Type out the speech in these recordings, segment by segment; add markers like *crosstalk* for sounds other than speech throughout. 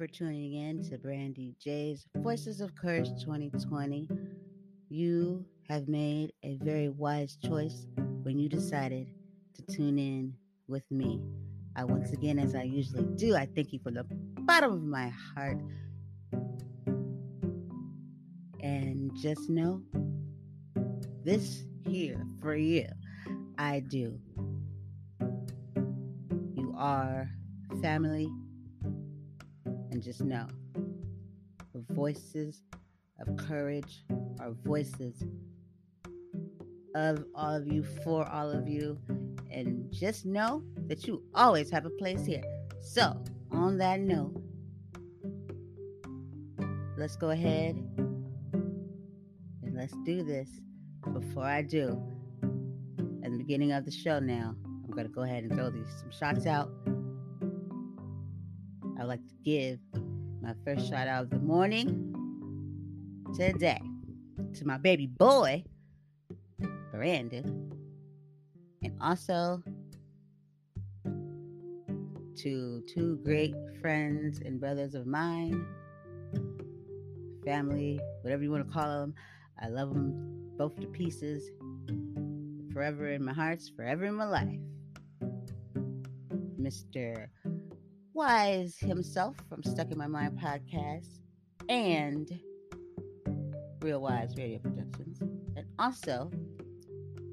for tuning in to Brandy J's Voices of Courage 2020. You have made a very wise choice when you decided to tune in with me. I once again, as I usually do, I thank you from the bottom of my heart. And just know this here for you, I do. You are family, and just know the voices of courage are voices of all of you, for all of you. And just know that you always have a place here. So, on that note, let's go ahead and let's do this. Before I do, at the beginning of the show now, I'm going to go ahead and throw these some shots out. I'd like to give my first shout out of the morning today to my baby boy, Brandon, and also to two great friends and brothers of mine, family, whatever you want to call them. I love them both to pieces. Forever in my hearts, forever in my life. Mr. Wise himself from Stuck in My Mind podcast and Real Wise Radio Productions, and also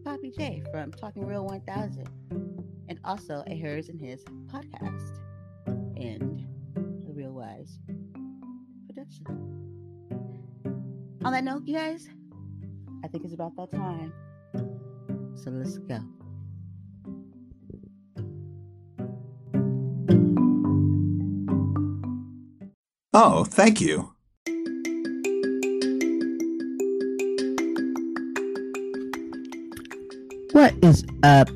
Poppy J from Talking Real 1000, and also a Hers and His podcast, and the Real Wise production. On that note, you guys, I think it's about that time. So let's go. Oh, thank you. What is up,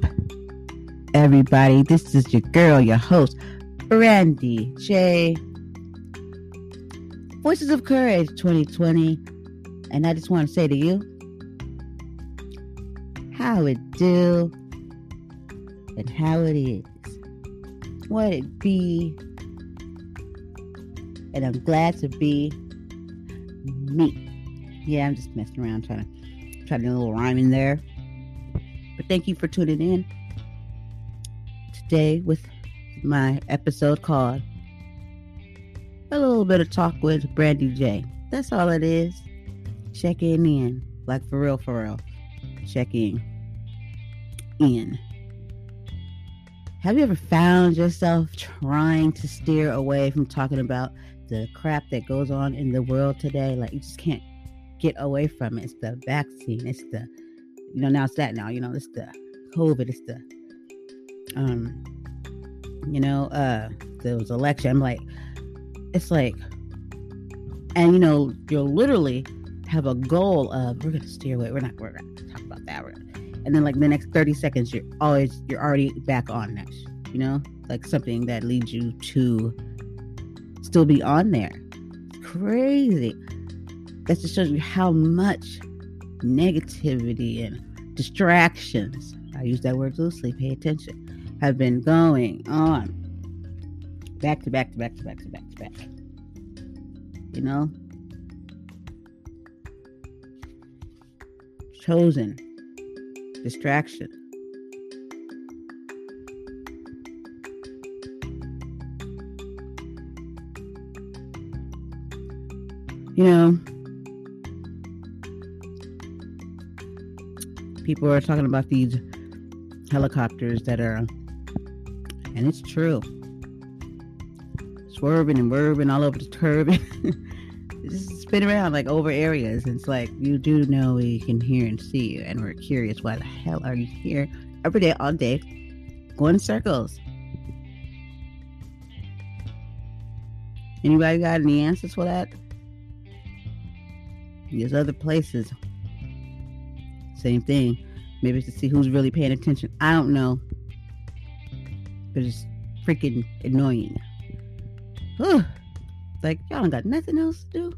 everybody? This is your girl, your host, Brandy J. Voices of Courage 2020. And I just want to say to you, how it do and how it is. What it be. And I'm glad to be me. Yeah, I'm just messing around trying to trying to do a little rhyme in there. But thank you for tuning in today with my episode called A Little Bit of Talk with Brandy J. That's all it is. Checking in. Like for real, for real. Checking in. Have you ever found yourself trying to steer away from talking about the crap that goes on in the world today? Like you just can't get away from it. It's the vaccine. It's the you know, now it's that now, you know, it's the COVID, it's the um you know, uh was election. I'm like, it's like and you know, you'll literally have a goal of we're gonna steer away, we're not we're gonna talk about that. We're and then like the next 30 seconds you're always you're already back on next, you know? Like something that leads you to still be on there. Crazy. That just shows you how much negativity and distractions, I use that word loosely, pay attention, have been going on back to back to back to back to back to back. You know? Chosen distraction. You know, people are talking about these helicopters that are, and it's true, swerving and whirring all over the turban. *laughs* just spin around like over areas. It's like you do know we can hear and see you, and we're curious why the hell are you here every day, all day, going in circles? Anybody got any answers for that? There's other places. Same thing. Maybe it's to see who's really paying attention. I don't know. But it's freaking annoying. Like, y'all don't got nothing else to do.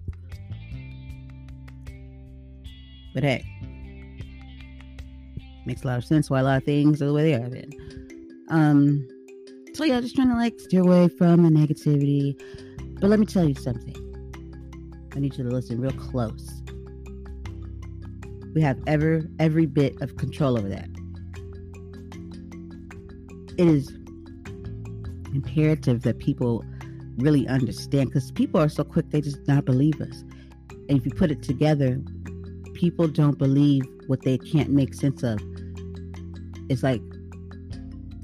But hey, makes a lot of sense why a lot of things are the way they are then. Um, so yeah, just trying to like steer away from the negativity, But let me tell you something. I need you to listen real close. We have ever every bit of control over that. It is imperative that people really understand because people are so quick they just not believe us. And if you put it together, people don't believe what they can't make sense of. It's like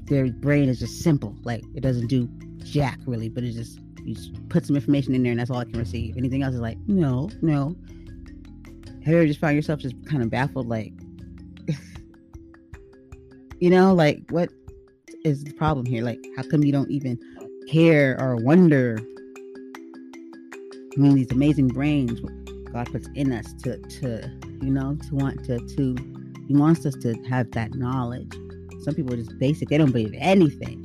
their brain is just simple. Like it doesn't do jack really, but it just you just put some information in there and that's all I can receive. Anything else is like, no, no. Have you ever just found yourself just kind of baffled, like, *laughs* you know, like what is the problem here? Like, how come you don't even care or wonder? I mean, these amazing brains God puts in us to, to, you know, to want to, to, He wants us to have that knowledge. Some people are just basic; they don't believe anything.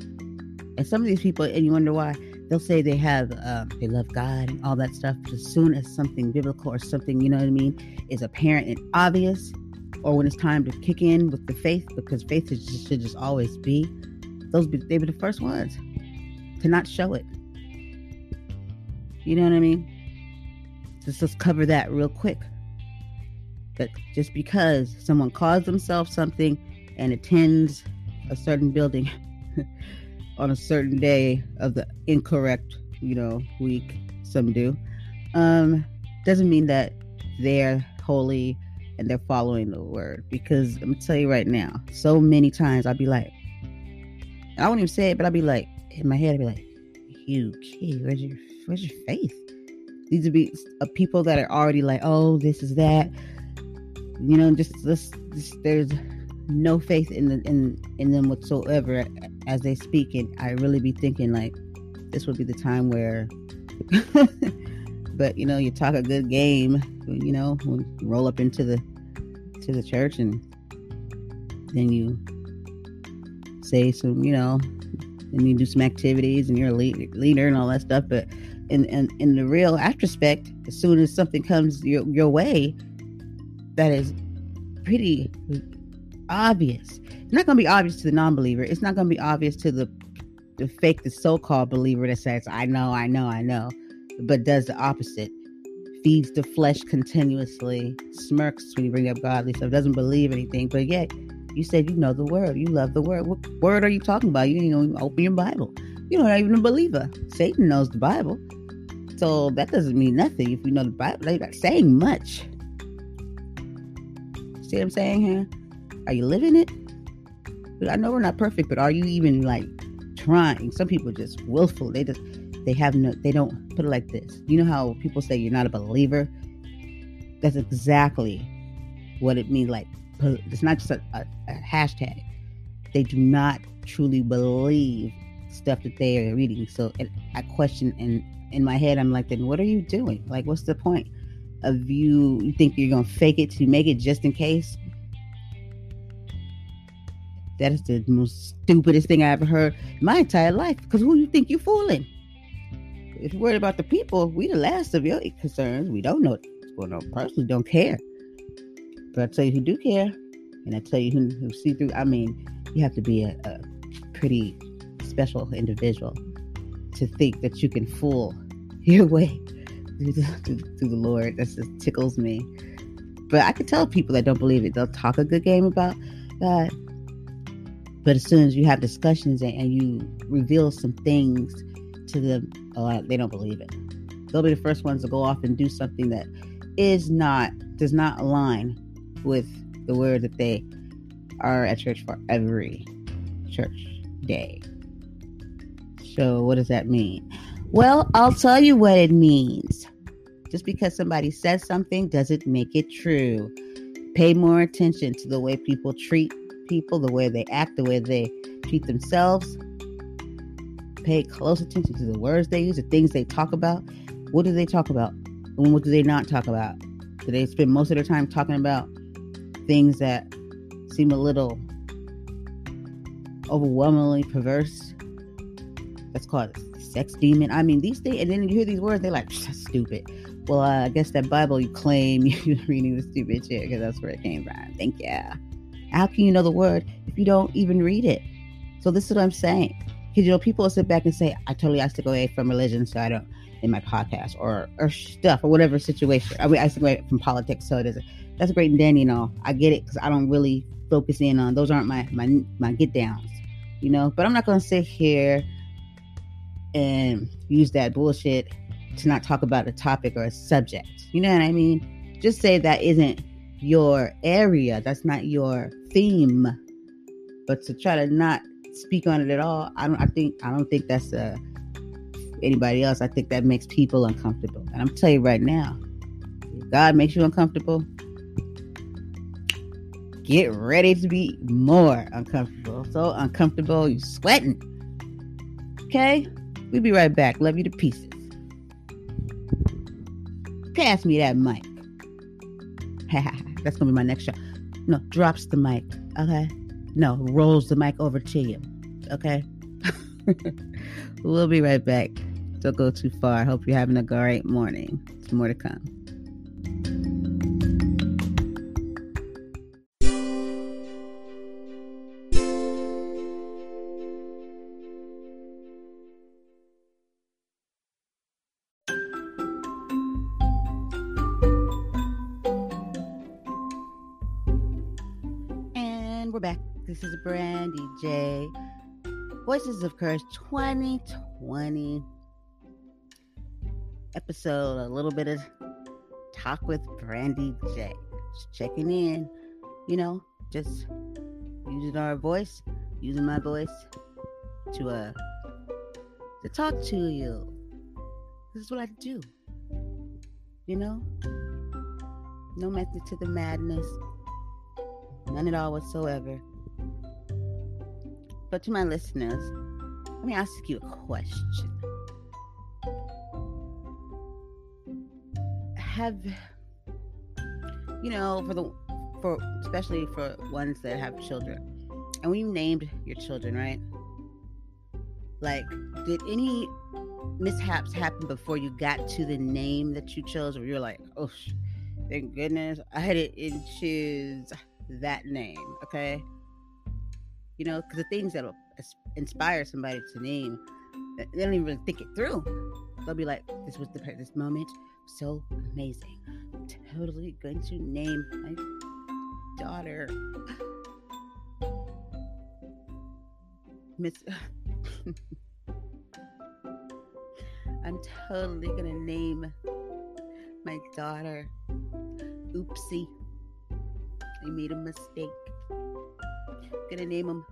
And some of these people, and you wonder why they'll say they have um, they love God and all that stuff. But as soon as something biblical or something, you know what I mean, is apparent and obvious, or when it's time to kick in with the faith, because faith is just, should just always be, those they were the first ones to not show it. You know what I mean? Just let's cover that real quick. That just because someone calls themselves something and attends a certain building *laughs* on a certain day of the incorrect, you know, week, some do, um, doesn't mean that they're holy and they're following the word. Because I'm tell you right now, so many times I'll be like, I won't even say it, but I'll be like, in my head, I'll be like, you kid, where's your where's your faith? These would be uh, people that are already like, oh, this is that. You know, just this, there's no faith in the in in them whatsoever as they speak. And i really be thinking like this would be the time where *laughs* but you know you talk a good game you know roll up into the to the church and then you say some you know and you do some activities and you're a lead, leader and all that stuff. But in, in in the real retrospect as soon as something comes your, your way that is pretty obvious. It's not going to be obvious to the non-believer. It's not going to be obvious to the the fake, the so-called believer that says, "I know, I know, I know," but does the opposite. Feeds the flesh continuously, smirks when you bring up godly stuff, doesn't believe anything, but yet you said you know the word, you love the word. What word are you talking about? You ain't even open your Bible. You're not even a believer. Satan knows the Bible. So that doesn't mean nothing if you know the Bible. They're not saying much. See what I'm saying here? Are you living it? I know we're not perfect, but are you even like trying? Some people just willful. They just they have no they don't put it like this. You know how people say you're not a believer? That's exactly what it means. Like it's not just a, a, a hashtag. They do not truly believe stuff that they are reading. So I question and in my head I'm like, then what are you doing? Like what's the point of you you think you're gonna fake it to make it just in case? That is the most stupidest thing I ever heard in my entire life. Because who you think you're fooling? If you're worried about the people, we the last of your concerns. We don't know what's going on. Personally, don't care. But I tell you who do care, and I tell you who, who see through. I mean, you have to be a, a pretty special individual to think that you can fool *laughs* your way through the, through the Lord. That just tickles me. But I can tell people that don't believe it. They'll talk a good game about God, but as soon as you have discussions and, and you reveal some things to them, oh, they don't believe it. They'll be the first ones to go off and do something that is not, does not align with the word that they are at church for every church day. So, what does that mean? Well, I'll tell you what it means. Just because somebody says something doesn't make it true. Pay more attention to the way people treat people, the way they act, the way they treat themselves. Pay close attention to the words they use, the things they talk about. What do they talk about? And what do they not talk about? Do they spend most of their time talking about things that seem a little overwhelmingly perverse? That's called sex demon. I mean, these things, and then you hear these words, they're like, stupid. Well, uh, I guess that Bible you claim *laughs* you're reading the stupid shit because that's where it came from. Thank you. How can you know the word if you don't even read it? So this is what I'm saying. Because you know, people will sit back and say, "I totally to go away from religion, so I don't, in my podcast or or stuff or whatever situation. I mean, I segue from politics, so it is. That's great and dandy and all. I get it because I don't really focus in on those. Aren't my my my get downs, you know. But I'm not gonna sit here and use that bullshit to not talk about a topic or a subject. You know what I mean? Just say that isn't your area. That's not your theme. But to try to not speak on it at all, I don't. I think I don't think that's a anybody else. I think that makes people uncomfortable. And I'm telling you right now, God makes you uncomfortable. Get ready to be more uncomfortable. So uncomfortable, you sweating. Okay? We'll be right back. Love you to pieces. Pass me that mic. *laughs* That's gonna be my next shot. No, drops the mic. Okay. No, rolls the mic over to you. Okay. *laughs* we'll be right back. Don't go too far. Hope you're having a great morning. There's more to come. We're back. This is Brandy J. Voices of Courage 2020 episode, a little bit of talk with Brandy J. Just checking in, you know, just using our voice, using my voice to uh to talk to you. This is what I do. You know? No method to the madness. None at all whatsoever. But to my listeners, let me ask you a question. have you know for the for especially for ones that have children and when you named your children right like did any mishaps happen before you got to the name that you chose or you're like oh thank goodness i didn't choose that name okay you know because the things that'll inspire somebody to name they don't even think it through they'll be like this was the this moment so amazing. I'm totally going to name my daughter Miss. *laughs* I'm totally gonna name my daughter Oopsie. I made a mistake. Gonna name him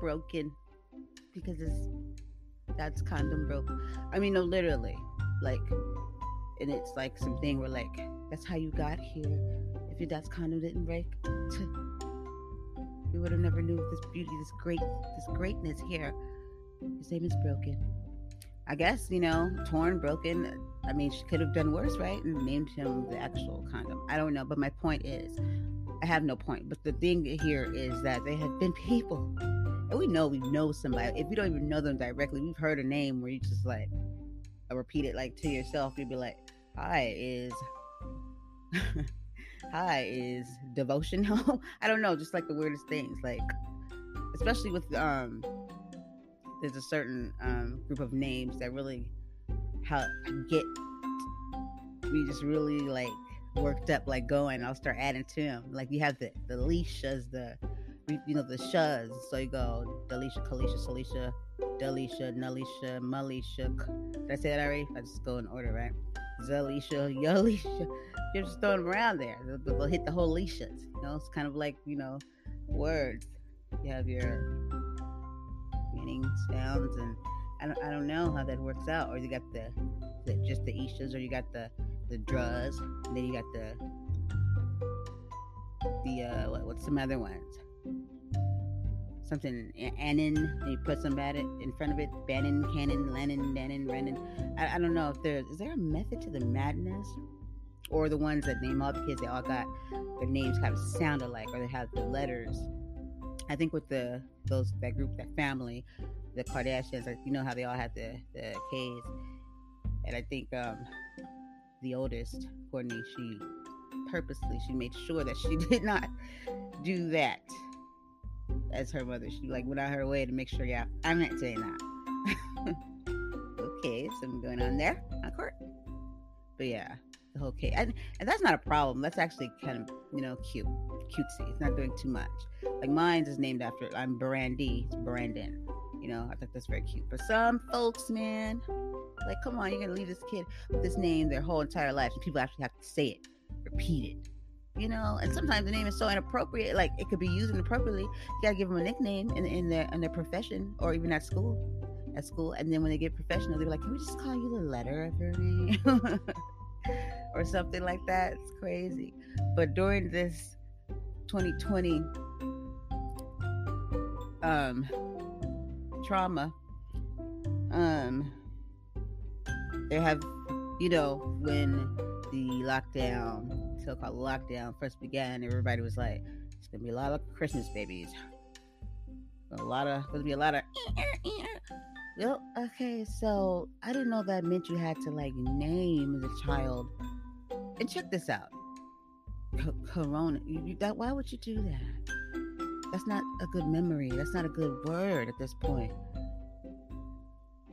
Broken because his dad's condom broke. I mean, no, literally like and it's like something where like that's how you got here if your dad's condom didn't break we would have never knew this beauty this great this greatness here his name is broken i guess you know torn broken i mean she could have done worse right and named him the actual condom i don't know but my point is i have no point but the thing here is that they have been people and we know we know somebody if we don't even know them directly we've heard a name where you just like repeat it like to yourself, you'd be like, "Hi is, *laughs* hi is devotional." *laughs* I don't know, just like the weirdest things, like especially with um, there's a certain um group of names that really help get me just really like worked up, like going. I'll start adding to them. Like you have the the leashas, the you know the shuz. So you go Delisha, Kalisha, Salisha, Delisha, Nalisha, Malisha. Did I say that already? I just go in order, right? Zelisha, *laughs* Yolisha. You're just throwing them around there. They'll, hit the whole Lishas. You know, it's kind of like, you know, words. You have your sounds, and I don't, I don't know how that works out. Or you got the, the just the Ishas, or you got the the Dras, and then you got the the uh, what, what's some other ones? something Anon, and you put some at it in front of it. Bannon, Cannon, Lennon, Bannon, Renan. I, I don't know if there's is there a method to the madness, or the ones that name all the kids they all got their names kind of sound alike, or they have the letters. I think with the those that group, that family, the Kardashians, like, you know how they all had the the K's, and I think um the oldest Kourtney, she purposely she made sure that she *laughs* did not do that as her mother. She like went out her way to make sure, yeah, I'm not saying that. *laughs* okay, something going on there on court. But yeah, the whole case, and, and that's not a problem. That's actually kind of you know cute, cutesy. It's not doing too much. Like mine's is named after I'm Brandy. It's Brandon. You know, I think that's very cute. But some folks, man, like, come on, you're gonna leave this kid with this name their whole entire life, and people actually have to say it, repeat it. You know, and sometimes the name is so inappropriate, like it could be used inappropriately. You gotta give them a nickname in, in their in their profession or even at school. At school, and then when they get professional, they're like, "Can we just call you the letter of your name?" *laughs* or something like that. It's crazy. But during this 2020 um trauma, um there have you know, when the lockdown, so called lockdown first began, everybody was like, It's gonna be a lot of Christmas babies. A lot of gonna be a lot of *laughs* well, okay, so I didn't know that meant you had to like name the child. And check this out, Corona. You, you, that why would you do that? That's not a good memory. That's not a good word at this point.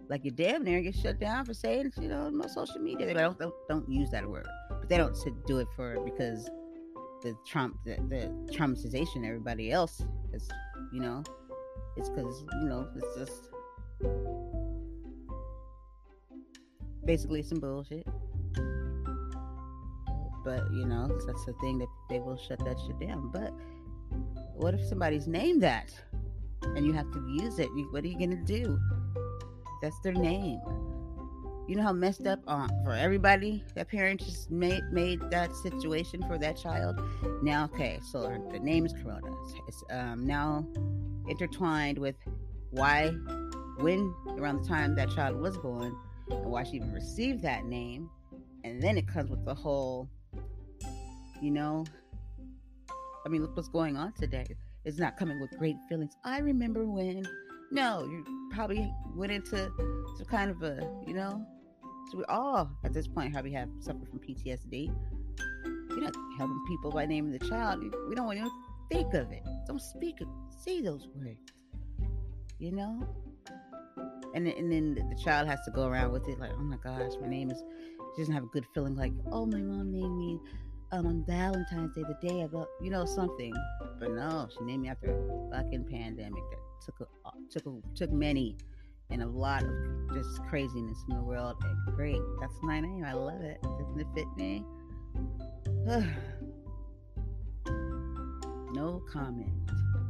Like your damn near get shut down for saying you know on social media. They don't, don't don't use that word, but they don't do it for because the Trump the, the traumatization everybody else is you know it's because you know it's just basically some bullshit. But you know, that's the thing that they will shut that shit down. But what if somebody's named that and you have to use it? What are you gonna do? That's their name. You know how messed up uh, for everybody that parents just made made that situation for that child. Now, okay, so the name is Corona. It's um, now intertwined with why, when around the time that child was born, and why she even received that name. And then it comes with the whole, you know, I mean, look what's going on today. It's not coming with great feelings. I remember when, no, you probably went into some kind of a, you know, so we all at this point probably have suffered from PTSD. You're not helping people by naming the child. We don't want to think of it. Don't speak, say those words. You know? and and then the child has to go around with it like, oh my gosh, my name is. She doesn't have a good feeling like, oh, my mom named me um, on Valentine's Day, the day of, you know, something. But no, she named me after a fucking pandemic that took a, uh, took a, took many, and a lot of just craziness in the world. And great, that's my name. I love it. Doesn't it fit me? *sighs* no comment.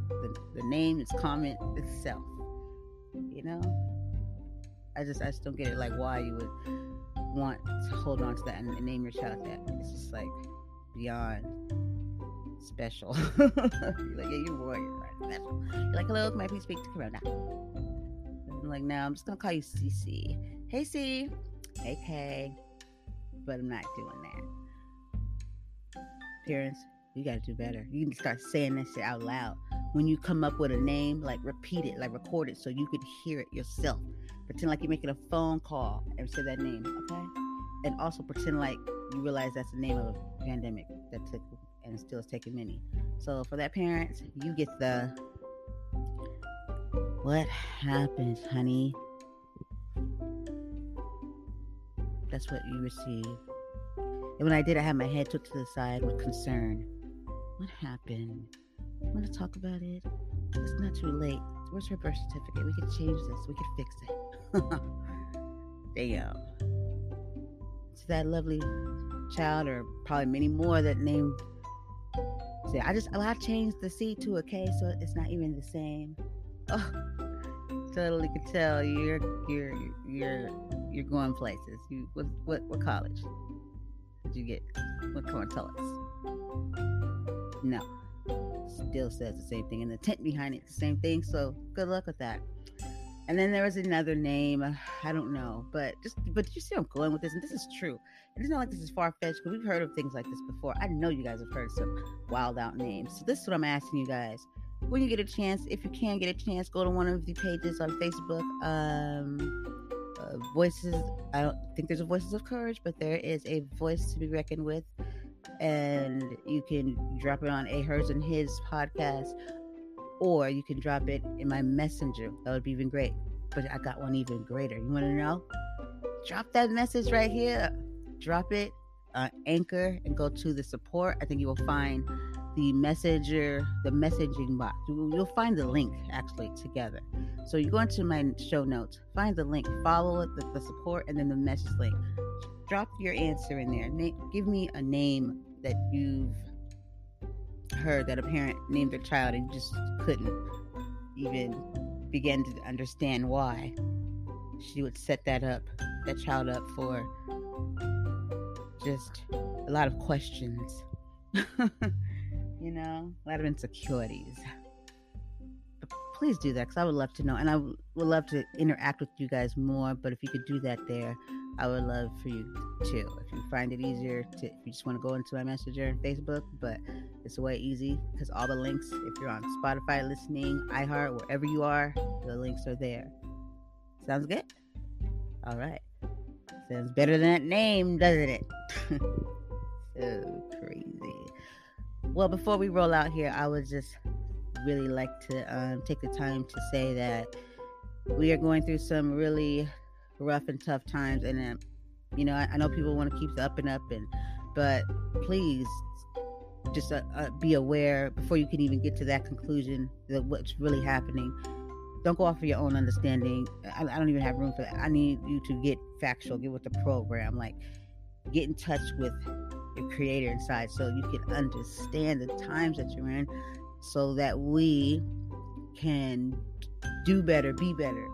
The, the name is comment itself. You know. I just I just don't get it. Like why you would want to hold on to that and name your child that. It's just like beyond special. *laughs* you're like, yeah, right? Special. You're like, hello, can I please speak to Corona? I'm like, no, I'm just gonna call you CC. Hey C. Hey K. But I'm not doing that. Parents, you gotta do better. You to start saying this out loud. When you come up with a name, like repeat it, like record it so you could hear it yourself. Pretend like you're making a phone call and say that name, okay? And also pretend like you realize that's the name of pandemic that took and still is taking many. So for that parent, you get the what happens, honey? That's what you receive. And when I did, I had my head took to the side with concern. What happened? Want to talk about it? It's not too late. Where's her birth certificate? We could change this. We could fix it. *laughs* Damn. To that lovely child, or probably many more that named. See, I just oh, I changed the C to a K, so it's not even the same. *laughs* Oh, totally could tell you're you're you're you're going places. You what what what college did you get? What come on, tell us. No, still says the same thing, and the tent behind it the same thing. So good luck with that. And then there was another name, uh, I don't know, but just but you see I'm going with this, and this is true. It's not like this is far fetched because we've heard of things like this before. I know you guys have heard some wild out names. So this is what I'm asking you guys. When you get a chance, if you can get a chance, go to one of the pages on Facebook. Um, uh, voices. I don't think there's a Voices of Courage, but there is a voice to be reckoned with, and you can drop it on a hers and his podcast or you can drop it in my messenger. That would be even great. But I got one even greater. You want to know? drop that message right here. Drop it, uh, anchor, and go to the support. I think you will find the messenger, the messaging box. You'll find the link actually together. So you go into my show notes, find the link, follow it, the, the support, and then the message link. Drop your answer in there. Na- give me a name that you've heard that a parent named their child and just couldn't even begin to understand why she would set that up, that child up for just a lot of questions. *laughs* you know, a lot of insecurities. But please do that because I would love to know. And I would love to interact with you guys more. But if you could do that there, I would love for you too. If you find it easier to, if you just want to go into my messenger and Facebook, but it's way easy because all the links, if you're on Spotify listening, iHeart, wherever you are, the links are there. Sounds good? All right. Sounds better than that name, doesn't it? *laughs* so crazy. Well, before we roll out here, I would just really like to um, take the time to say that we are going through some really rough and tough times, and um, you know, I, I know people want to keep the up and up, and but please just uh, uh, be aware before you can even get to that conclusion that what's really happening. Don't go off of your own understanding. I, I don't even have room for that. I need you to get factual, get with the program, like get in touch with your creator inside so you can understand the times that you're in so that we can do better, be better,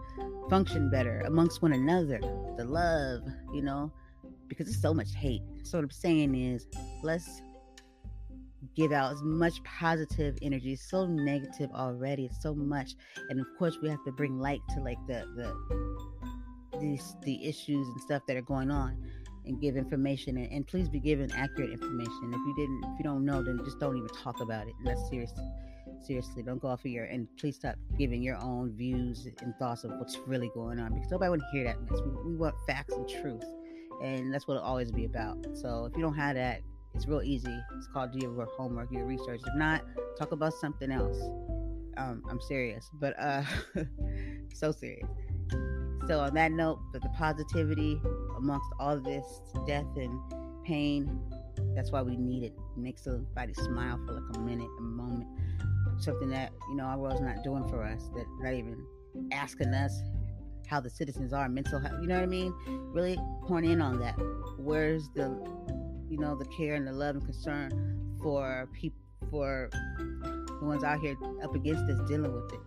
function better amongst one another, the love, you know, because there's so much hate. So what I'm saying is let's give out as much positive energy. It's so negative already. It's so much. And of course we have to bring light to like the the these the issues and stuff that are going on and give information and, and, please be given accurate information. If you didn't, if you don't know, then just don't even talk about it. That's serious. Seriously, don't go off of your and please stop giving your own views and thoughts of what's really going on because nobody want to hear that mess. We, we want facts and truth, and that's what it'll always be about. So if you don't have that, it's real easy. It's called do your homework, your research. If not, talk about something else. Um, I'm serious, but uh, *laughs* so serious. So on that note, the, the positivity, amongst all this death and pain. That's why we need it. it makes somebody smile for like a minute, a moment. Something that, you know, our world's not doing for us, that not even asking us how the citizens are, mental health, you know what I mean? Really point in on that. Where's the, you know, the care and the love and concern for people, for the ones out here up against this dealing with it,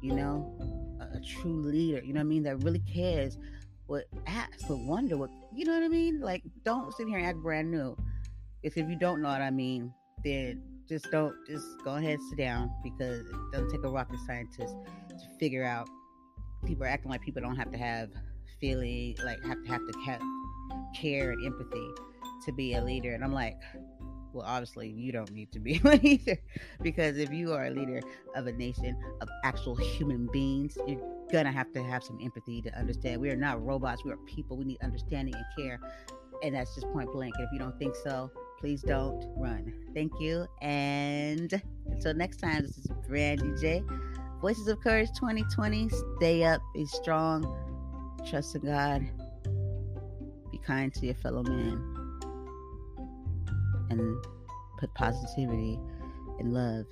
you know? A, a true leader, you know what I mean, that really cares what ask, would wonder what you know what I mean? Like, don't sit here and act brand new. If if you don't know what I mean, then just don't just go ahead sit down because it doesn't take a rocket scientist to figure out people are acting like people don't have to have feeling like have to have to have care and empathy to be a leader. And I'm like, well, obviously you don't need to be *laughs* one either, because if you are a leader of a nation of actual human beings, you're gonna have to have some empathy to understand. We are not robots. We are people. We need understanding and care, and that's just point blank. And if you don't think so, please don't run. Thank you, and until next time, this is Brandy J. Voices of Courage 2020. Stay up, be strong, trust in God, be kind to your fellow man and put positivity and love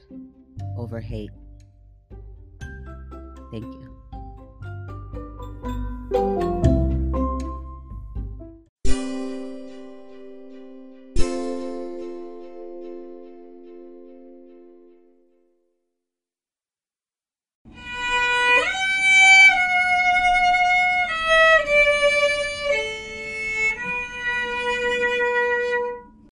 over hate. Thank you.